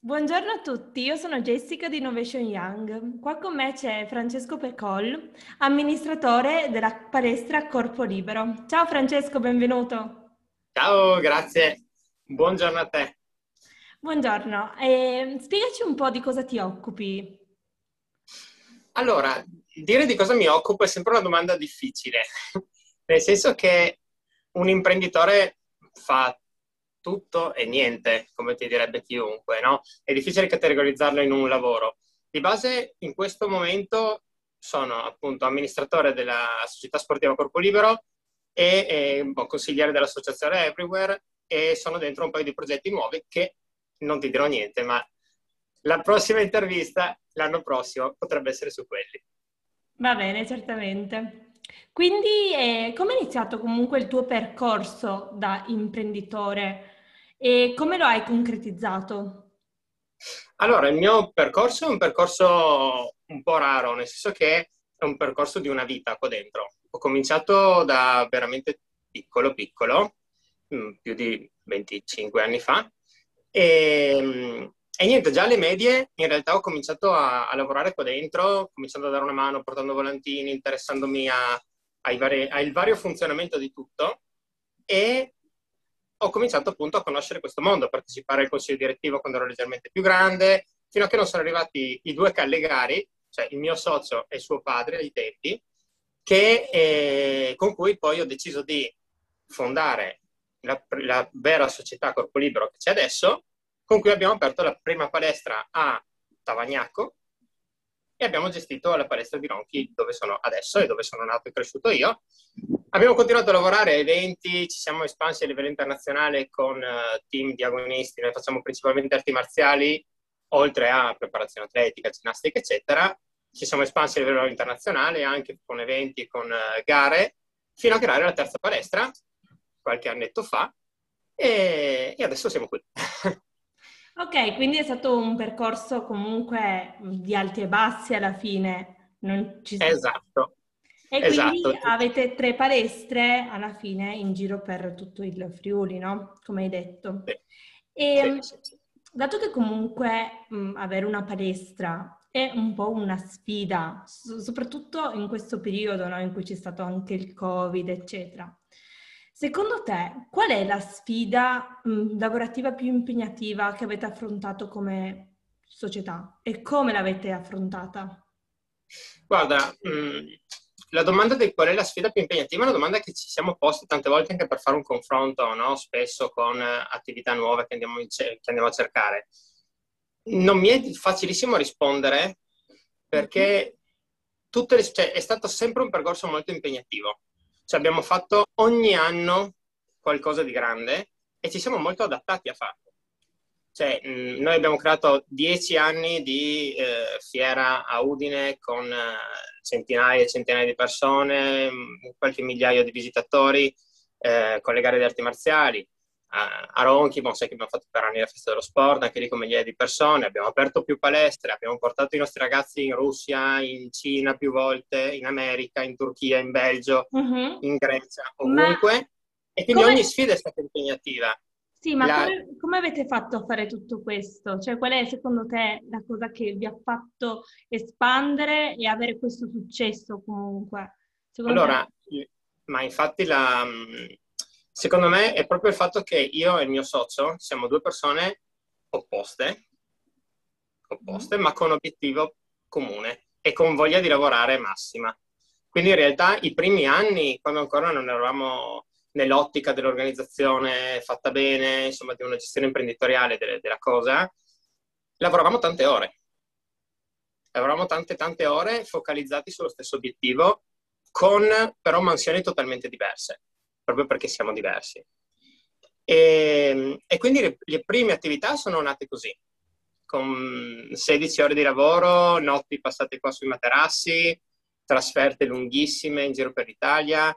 Buongiorno a tutti, io sono Jessica di Innovation Young. Qua con me c'è Francesco Pecol, amministratore della palestra Corpo Libero. Ciao Francesco, benvenuto. Ciao, grazie. Buongiorno a te. Buongiorno, eh, spiegaci un po' di cosa ti occupi. Allora, dire di cosa mi occupo è sempre una domanda difficile, nel senso che un imprenditore fa tutto e niente, come ti direbbe chiunque, no? È difficile categorizzarlo in un lavoro. Di base, in questo momento sono appunto amministratore della società sportiva Corpo Libero e, e boh, consigliere dell'associazione Everywhere e sono dentro un paio di progetti nuovi che non ti dirò niente, ma la prossima intervista l'anno prossimo potrebbe essere su quelli. Va bene, certamente. Quindi, eh, come è iniziato comunque il tuo percorso da imprenditore e come lo hai concretizzato? Allora, il mio percorso è un percorso un po' raro, nel senso che è un percorso di una vita qua dentro. Ho cominciato da veramente piccolo, piccolo, mm, più di 25 anni fa, e, e niente, già alle medie in realtà ho cominciato a, a, lavorare qua dentro, cominciando a dare una mano, portando volantini, interessandomi a, vari, al vario funzionamento di tutto. E ho cominciato appunto a conoscere questo mondo, a partecipare al consiglio direttivo quando ero leggermente più grande, fino a che non sono arrivati i due callegari, cioè il mio socio e suo padre ai tempi, che, eh, con cui poi ho deciso di fondare la, la vera società Corpo Libero che c'è adesso, con cui abbiamo aperto la prima palestra a Tavagnacco, e abbiamo gestito la palestra di Ronchi dove sono adesso e dove sono nato e cresciuto io. Abbiamo continuato a lavorare a eventi, ci siamo espansi a livello internazionale con uh, team di agonisti, noi facciamo principalmente arti marziali, oltre a preparazione atletica, ginnastica, eccetera. Ci siamo espansi a livello internazionale anche con eventi, con uh, gare, fino a creare la terza palestra qualche annetto fa e, e adesso siamo qui. Ok, quindi è stato un percorso comunque di alti e bassi alla fine. Non ci esatto. E quindi esatto. avete tre palestre alla fine in giro per tutto il Friuli, no? Come hai detto. Sì. E sì, sì, dato che comunque mh, avere una palestra è un po' una sfida, soprattutto in questo periodo no? in cui c'è stato anche il Covid, eccetera. Secondo te, qual è la sfida mh, lavorativa più impegnativa che avete affrontato come società e come l'avete affrontata? Guarda, mh, la domanda di qual è la sfida più impegnativa è una domanda che ci siamo posti tante volte anche per fare un confronto, no? spesso con attività nuove che andiamo, che andiamo, a cercare. Non mi è facilissimo rispondere perché mhm. le, cioè, è stato sempre un percorso molto impegnativo cioè abbiamo fatto ogni anno qualcosa di grande e ci siamo molto adattati a farlo. Cioè, mh, noi abbiamo creato dieci anni di eh, fiera a Udine con eh, centinaia e centinaia di persone, mh, qualche migliaio di visitatori, eh, con le gare di arti marziali a Ronchi, bon, sai che abbiamo fatto per anni la festa dello sport, anche lì con migliaia di persone, abbiamo aperto più palestre, abbiamo portato i nostri ragazzi in Russia, in Cina più volte, in America, in Turchia, in Belgio, uh-huh. in Grecia, ovunque. Ma e quindi come... ogni sfida è stata impegnativa. Sì, ma la... come, come, avete fatto a fare tutto questo? Cioè, qual è secondo te la cosa che vi ha fatto espandere e avere questo successo comunque? Secondo allora, te... ma infatti la Secondo me è proprio il fatto che io e il mio socio siamo due persone opposte, opposte mm. ma con obiettivo comune e con voglia di lavorare massima. Quindi in realtà i primi anni, quando ancora non eravamo nell'ottica dell'organizzazione fatta bene, insomma di una gestione imprenditoriale delle, della cosa, lavoravamo tante ore. Lavoravamo tante tante ore focalizzati sullo stesso obiettivo, con però mansioni totalmente diverse proprio perché siamo diversi. E, e quindi le, le, prime attività sono nate così, con 16 ore di lavoro, notti passate qua sui materassi, trasferte lunghissime in giro per l'Italia,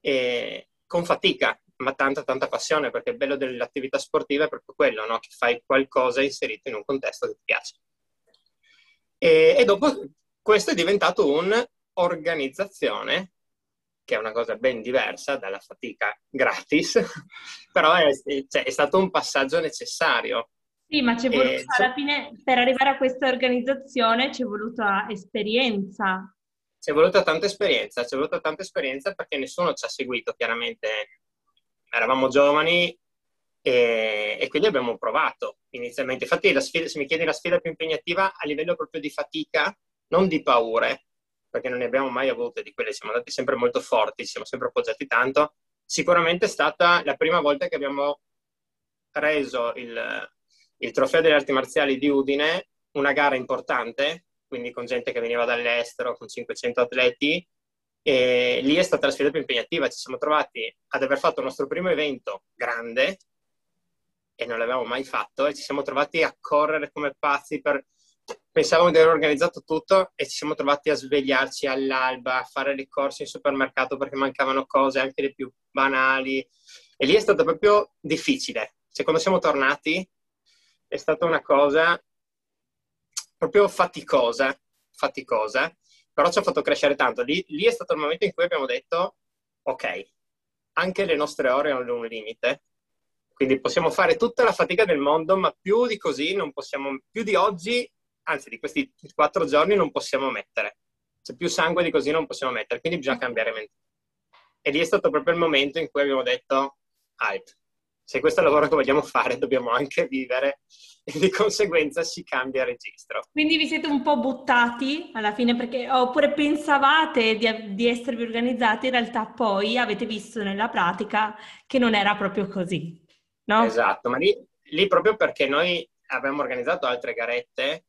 e con fatica, ma tanta tanta passione, perché il bello dell'attività sportiva è proprio quello, no? che fai qualcosa inserito in un contesto che ti piace. E, e dopo questo è diventato un'organizzazione che è una cosa ben diversa dalla fatica gratis, però è, cioè, è, stato un passaggio necessario Sì, ma c'è voluto, alla fine, per arrivare a questa organizzazione c'è voluta esperienza. C'è voluta tanta esperienza, c'è voluta tanta esperienza perché nessuno ci ha seguito, chiaramente. Eravamo giovani e, e quindi abbiamo provato inizialmente. Infatti, sfida, se mi chiedi la sfida più impegnativa a livello proprio di fatica, non di paure, perché non ne abbiamo mai avute di quelle, siamo andati sempre molto forti, ci siamo sempre appoggiati tanto, sicuramente è stata la prima volta che abbiamo reso il, il trofeo delle arti marziali di Udine una gara importante, quindi con gente che veniva dall'estero, con 500 atleti, e lì è stata la sfida più impegnativa. Ci siamo trovati ad aver fatto il nostro primo evento grande, e non l'avevamo mai fatto e ci siamo trovati a correre come pazzi per... Pensavamo di aver organizzato tutto e ci siamo trovati a svegliarci all'alba, a fare le corse in supermercato perché mancavano cose anche le più banali. E lì è stato proprio difficile. Cioè, quando siamo tornati è stata una cosa proprio faticosa, faticosa, però ci ha fatto crescere tanto. Lì, lì è stato il momento in cui abbiamo detto, ok, anche le nostre ore hanno un limite quindi possiamo fare tutta la fatica del mondo, ma più di così non possiamo, più di oggi, anzi di questi quattro giorni non possiamo mettere. C'è più sangue di così non possiamo mettere, quindi bisogna cambiare mente. E lì è stato proprio il momento in cui abbiamo detto, hype, se questo è il lavoro che vogliamo fare dobbiamo anche vivere e di conseguenza si cambia registro. Quindi vi siete un po' buttati alla fine perché oppure pensavate di, di esservi organizzati, in realtà poi avete visto nella pratica che non era proprio così no? Esatto, ma lì, lì proprio perché noi abbiamo organizzato altre garette,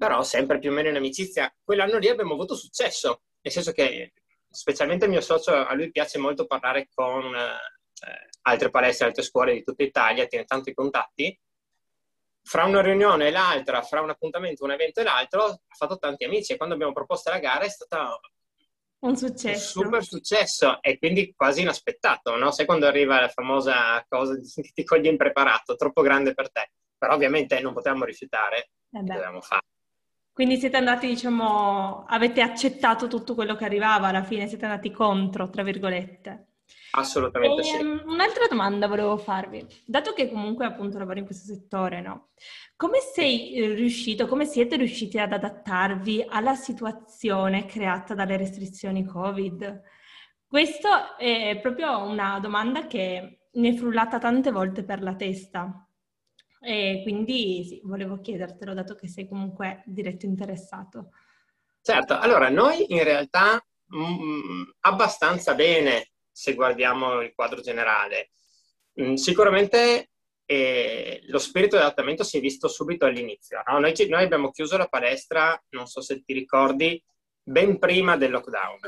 però sempre più o meno in amicizia, quell'anno lì abbiamo avuto successo, nel senso che specialmente il mio socio, a lui piace molto parlare con eh, altre palestre, altre scuole di tutta Italia, tiene tanti contatti. Fra una riunione e l'altra, fra un appuntamento, un evento e l'altro, ha fatto tanti amici e quando abbiamo proposto la gara è stata un successo. Un super successo e quindi quasi inaspettato, no? Sai quando arriva la famosa cosa che ti coglie impreparato, troppo grande per te. Però ovviamente non potevamo rifiutare, eh dovevamo fare. Quindi siete andati, diciamo, avete accettato tutto quello che arrivava, alla fine siete andati contro, tra virgolette. Assolutamente e, sì. Um, un'altra domanda volevo farvi, dato che comunque appunto lavori in questo settore, no? Come sei eh, riuscito, come siete riusciti ad adattarvi alla situazione creata dalle restrizioni Covid? Questa è proprio una domanda che mi è frullata tante volte per la testa. E quindi sì, volevo chiedertelo, dato che sei comunque diretto interessato. Certo, allora noi in realtà mh, mm, abbastanza bene se guardiamo il quadro generale. Mm, sicuramente eh, lo spirito di adattamento si è visto subito all'inizio. No? Noi, noi, abbiamo chiuso la palestra, non so se ti ricordi, ben prima del lockdown.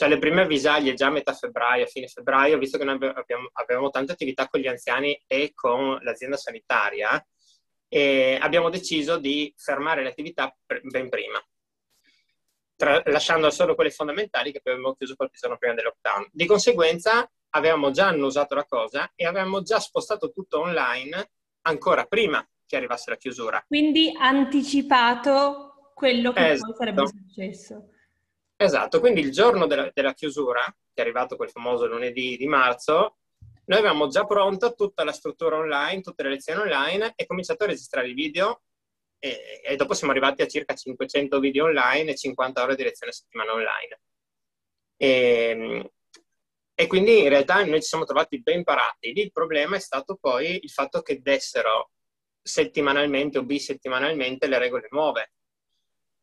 Cioè le prime avvisaglie già a metà febbraio, a fine febbraio, visto che noi abbiamo, avevamo tante attività con gli anziani e con l'azienda sanitaria, e abbiamo deciso di fermare le attività ben prima tra, lasciando solo quelle fondamentali che poi avevamo chiuso qualche giorno prima del lockdown. Di conseguenza avevamo già annusato la cosa e avevamo già spostato tutto online ancora prima che arrivasse la chiusura. Quindi anticipato quello che esatto. poi sarebbe successo. Esatto, quindi il giorno della, della, chiusura, che è arrivato quel famoso lunedì di marzo, noi avevamo già pronta tutta la struttura online, tutte le lezioni online e cominciato a registrare i video e, e, dopo siamo arrivati a circa 500 video online e 50 ore di lezione a settimana online. E, ehm, e quindi in realtà noi ci siamo trovati ben parati. Lì il problema è stato poi il fatto che dessero settimanalmente o bisettimanalmente le regole nuove.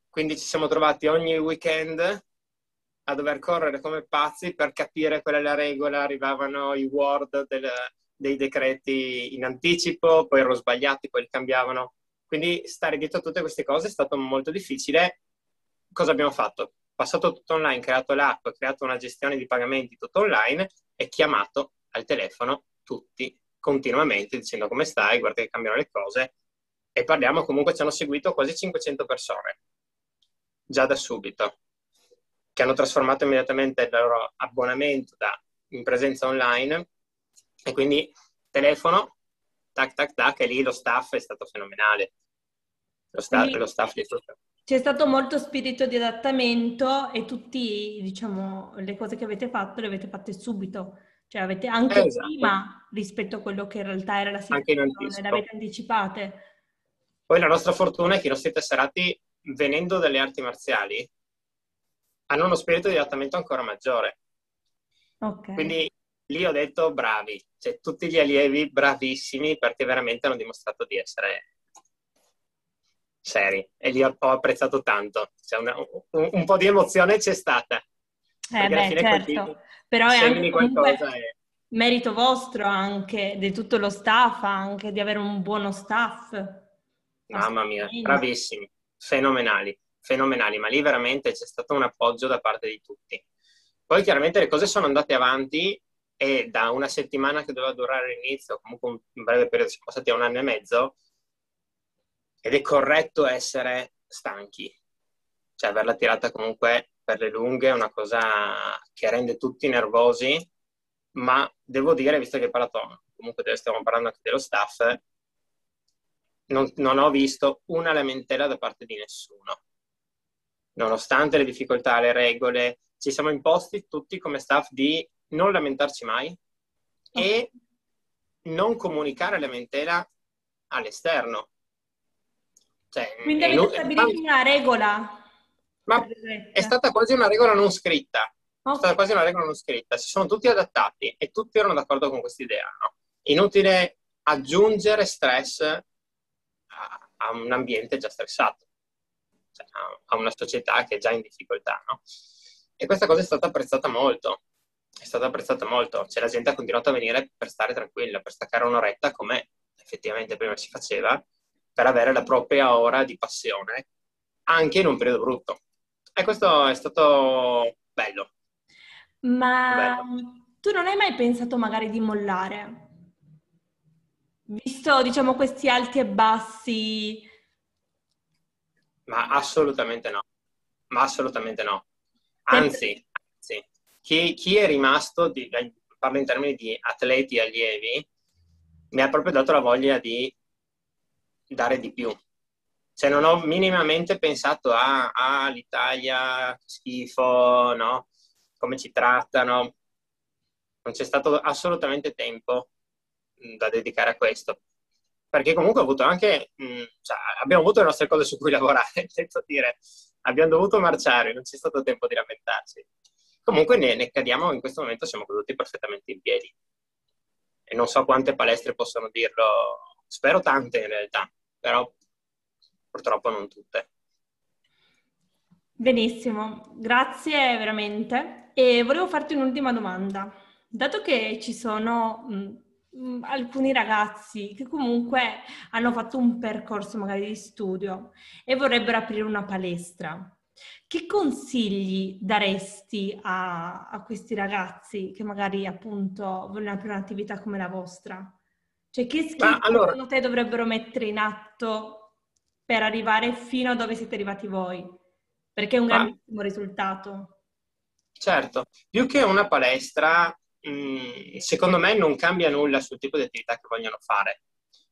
Quindi ci siamo trovati ogni weekend a dover correre come pazzi per capire qual è la regola, arrivavano i word del, dei decreti in anticipo, poi erano sbagliati, poi li cambiavano. Quindi stare dietro a tutte queste cose è stato molto difficile. Cosa abbiamo fatto? Passato tutto online, creato l'app, creato una gestione di pagamenti tutto online e chiamato al telefono tutti continuamente dicendo come stai, guarda che cambiano le cose e parliamo comunque ci hanno seguito quasi 500 persone già da subito che hanno trasformato immediatamente il loro abbonamento da in presenza online e quindi telefono tac, tac, tac, e lì lo staff è stato fenomenale. Lo, sta- lo staff di tutto. C'è stato molto spirito di adattamento e tutte, diciamo, le cose che avete fatto le avete fatte subito. Cioè avete anche esatto. prima rispetto a quello che in realtà era la situazione, l'avete anticipate. Poi la nostra fortuna è che i nostri tesserati, venendo dalle arti marziali, hanno uno spirito di adattamento ancora maggiore. Okay. Quindi lì ho detto bravi, cioè tutti gli allievi bravissimi perché veramente hanno dimostrato di essere seri e li ho, apprezzato tanto. Cioè una, un, un, po' di emozione c'è stata. Eh beh, certo. Però è anche qualcosa e... merito vostro anche, di tutto lo staff, anche di avere un buono staff. Mamma mia, bravissimi, fenomenali, fenomenali, ma lì veramente c'è stato un appoggio da parte di tutti. Poi chiaramente le cose sono andate avanti e da una settimana che doveva durare l'inizio, comunque un breve periodo, siamo passati a un anno e mezzo, ed è corretto essere stanchi. Cioè averla tirata comunque per le lunghe è una cosa che rende tutti nervosi, ma devo dire, visto che hai parlato, comunque stiamo parlando anche dello staff, non, non ho visto una lamentela da parte di nessuno. Nonostante le difficoltà, le regole, ci siamo imposti tutti come staff di non lamentarci mai e non comunicare lamentela all'esterno. Cioè, Quindi avete stabilito una regola? Ma è stata quasi una regola non scritta. Okay. È stata quasi una regola non scritta. Si sono tutti adattati e tutti erano d'accordo con questa idea. No? Inutile aggiungere stress a, a, un ambiente già stressato, a, una società che è già in difficoltà. No? E questa cosa è stata apprezzata molto è stata apprezzata molto. Cioè, la gente ha continuato a venire per stare tranquilla, per staccare un'oretta come effettivamente prima si faceva, per avere la propria ora di passione, anche in un periodo brutto. E questo è stato bello. Ma bello. tu non hai mai pensato magari di mollare? Visto, diciamo, questi alti e bassi? Ma assolutamente no. Ma assolutamente no. Anzi, anzi chi, chi è rimasto, di, parlo in termini di atleti allievi, mi ha proprio dato la voglia di dare di più. Cioè non ho minimamente pensato a, ah, l'Italia, schifo, no? Come ci trattano. Non c'è stato assolutamente tempo da dedicare a questo. Perché comunque ho avuto anche, mh, cioè, abbiamo avuto le nostre cose su cui lavorare, senso dire, abbiamo dovuto marciare, non c'è stato tempo di lamentarci. Comunque ne, ne cadiamo, in questo momento siamo caduti perfettamente in piedi. E non so quante palestre possono dirlo, spero tante in realtà, però purtroppo non tutte. Benissimo, grazie veramente. E volevo farti un'ultima domanda. Dato che ci sono mh, alcuni ragazzi che comunque hanno fatto un percorso magari di studio e vorrebbero aprire una palestra, che consigli daresti a, a, questi ragazzi che magari appunto vogliono aprire un'attività come la vostra? Cioè che skill allora... secondo te dovrebbero mettere in atto per arrivare fino a dove siete arrivati voi? Perché è un grandissimo risultato. Certo, più che una palestra, mm, secondo me non cambia nulla sul tipo di attività che vogliono fare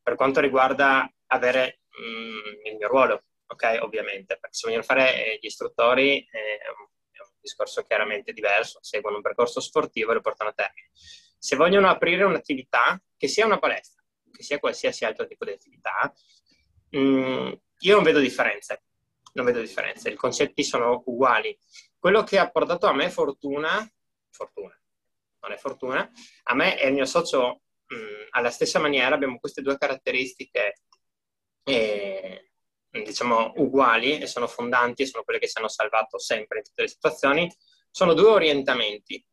per quanto riguarda avere mh, mm, il mio ruolo ok? Ovviamente, perché se vogliono fare eh, gli istruttori eh, è un, è un discorso chiaramente diverso, seguono un percorso sportivo e lo portano a termine. Se vogliono aprire un'attività, che sia una palestra, che sia qualsiasi altro tipo di attività, mh, mm, io non vedo differenze, non vedo differenze, i concetti sono uguali. Quello che ha portato a me fortuna, fortuna, non è fortuna, a me e il mio socio mh, mm, alla stessa maniera abbiamo queste due caratteristiche eh, diciamo, uguali e sono fondanti e sono quelle che ci hanno salvato sempre in tutte le situazioni, sono due orientamenti,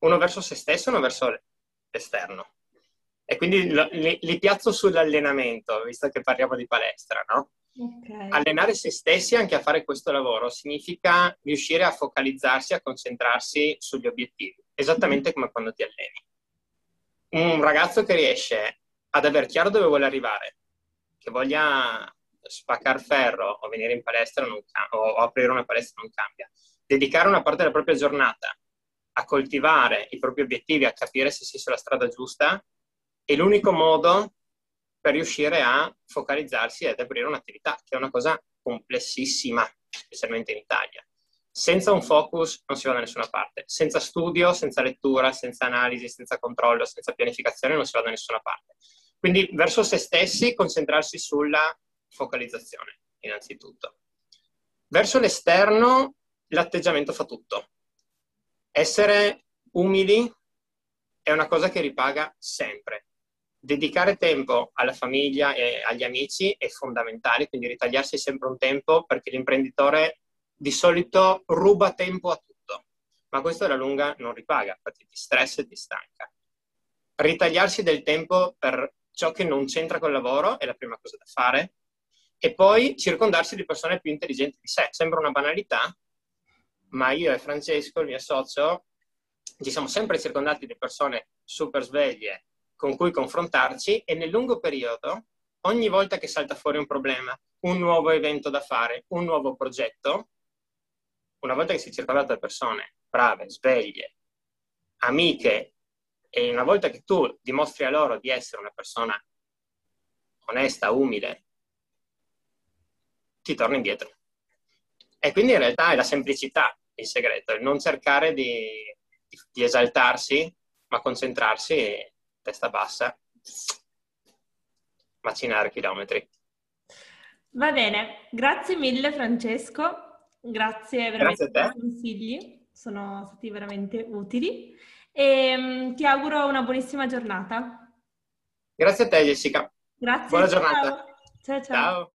uno verso se stesso e uno verso l'esterno. E quindi li, li piazzo sull'allenamento, visto che parliamo di palestra, no? Okay. Allenare se stessi anche a fare questo lavoro significa riuscire a focalizzarsi, a concentrarsi sugli obiettivi, esattamente come quando ti alleni. Un ragazzo che riesce ad aver chiaro dove vuole arrivare, che voglia spaccare ferro o venire in palestra cambia, o aprire una palestra non cambia. Dedicare una parte della propria giornata a coltivare i propri obiettivi, a capire se sei sulla strada giusta, è l'unico modo per riuscire a focalizzarsi ed aprire un'attività, che è una cosa complessissima, specialmente in Italia. Senza un focus non si va da nessuna parte. Senza studio, senza lettura, senza analisi, senza controllo, senza pianificazione non si va da nessuna parte. Quindi verso se stessi concentrarsi sulla focalizzazione, innanzitutto. Verso l'esterno l'atteggiamento fa tutto. Essere umili è una cosa che ripaga sempre. Dedicare tempo alla famiglia e agli amici è fondamentale, quindi ritagliarsi sempre un tempo perché l'imprenditore di solito ruba tempo a tutto, ma questo alla lunga non ripaga, infatti ti stressa e ti stanca. Ritagliarsi del tempo per ciò che non c'entra col lavoro è la prima cosa da fare e poi circondarsi di persone più intelligenti di sé. Sembra una banalità, ma io e Francesco, il mio socio, ci siamo sempre circondati di persone super sveglie con cui confrontarci e nel lungo periodo, ogni volta che salta fuori un problema, un nuovo evento da fare, un nuovo progetto, una volta che si è circondato da persone brave, sveglie, amiche, e una volta che tu dimostri a loro di essere una persona onesta, umile, ti torna indietro. E quindi in realtà è la semplicità il segreto, il non cercare di, di esaltarsi, ma concentrarsi testa bassa, macinare chilometri. Va bene, grazie mille Francesco, grazie veramente per i consigli, sono stati veramente utili e um, ti auguro una buonissima giornata. Grazie a te Jessica. Grazie. Buona giornata. ciao. ciao. ciao.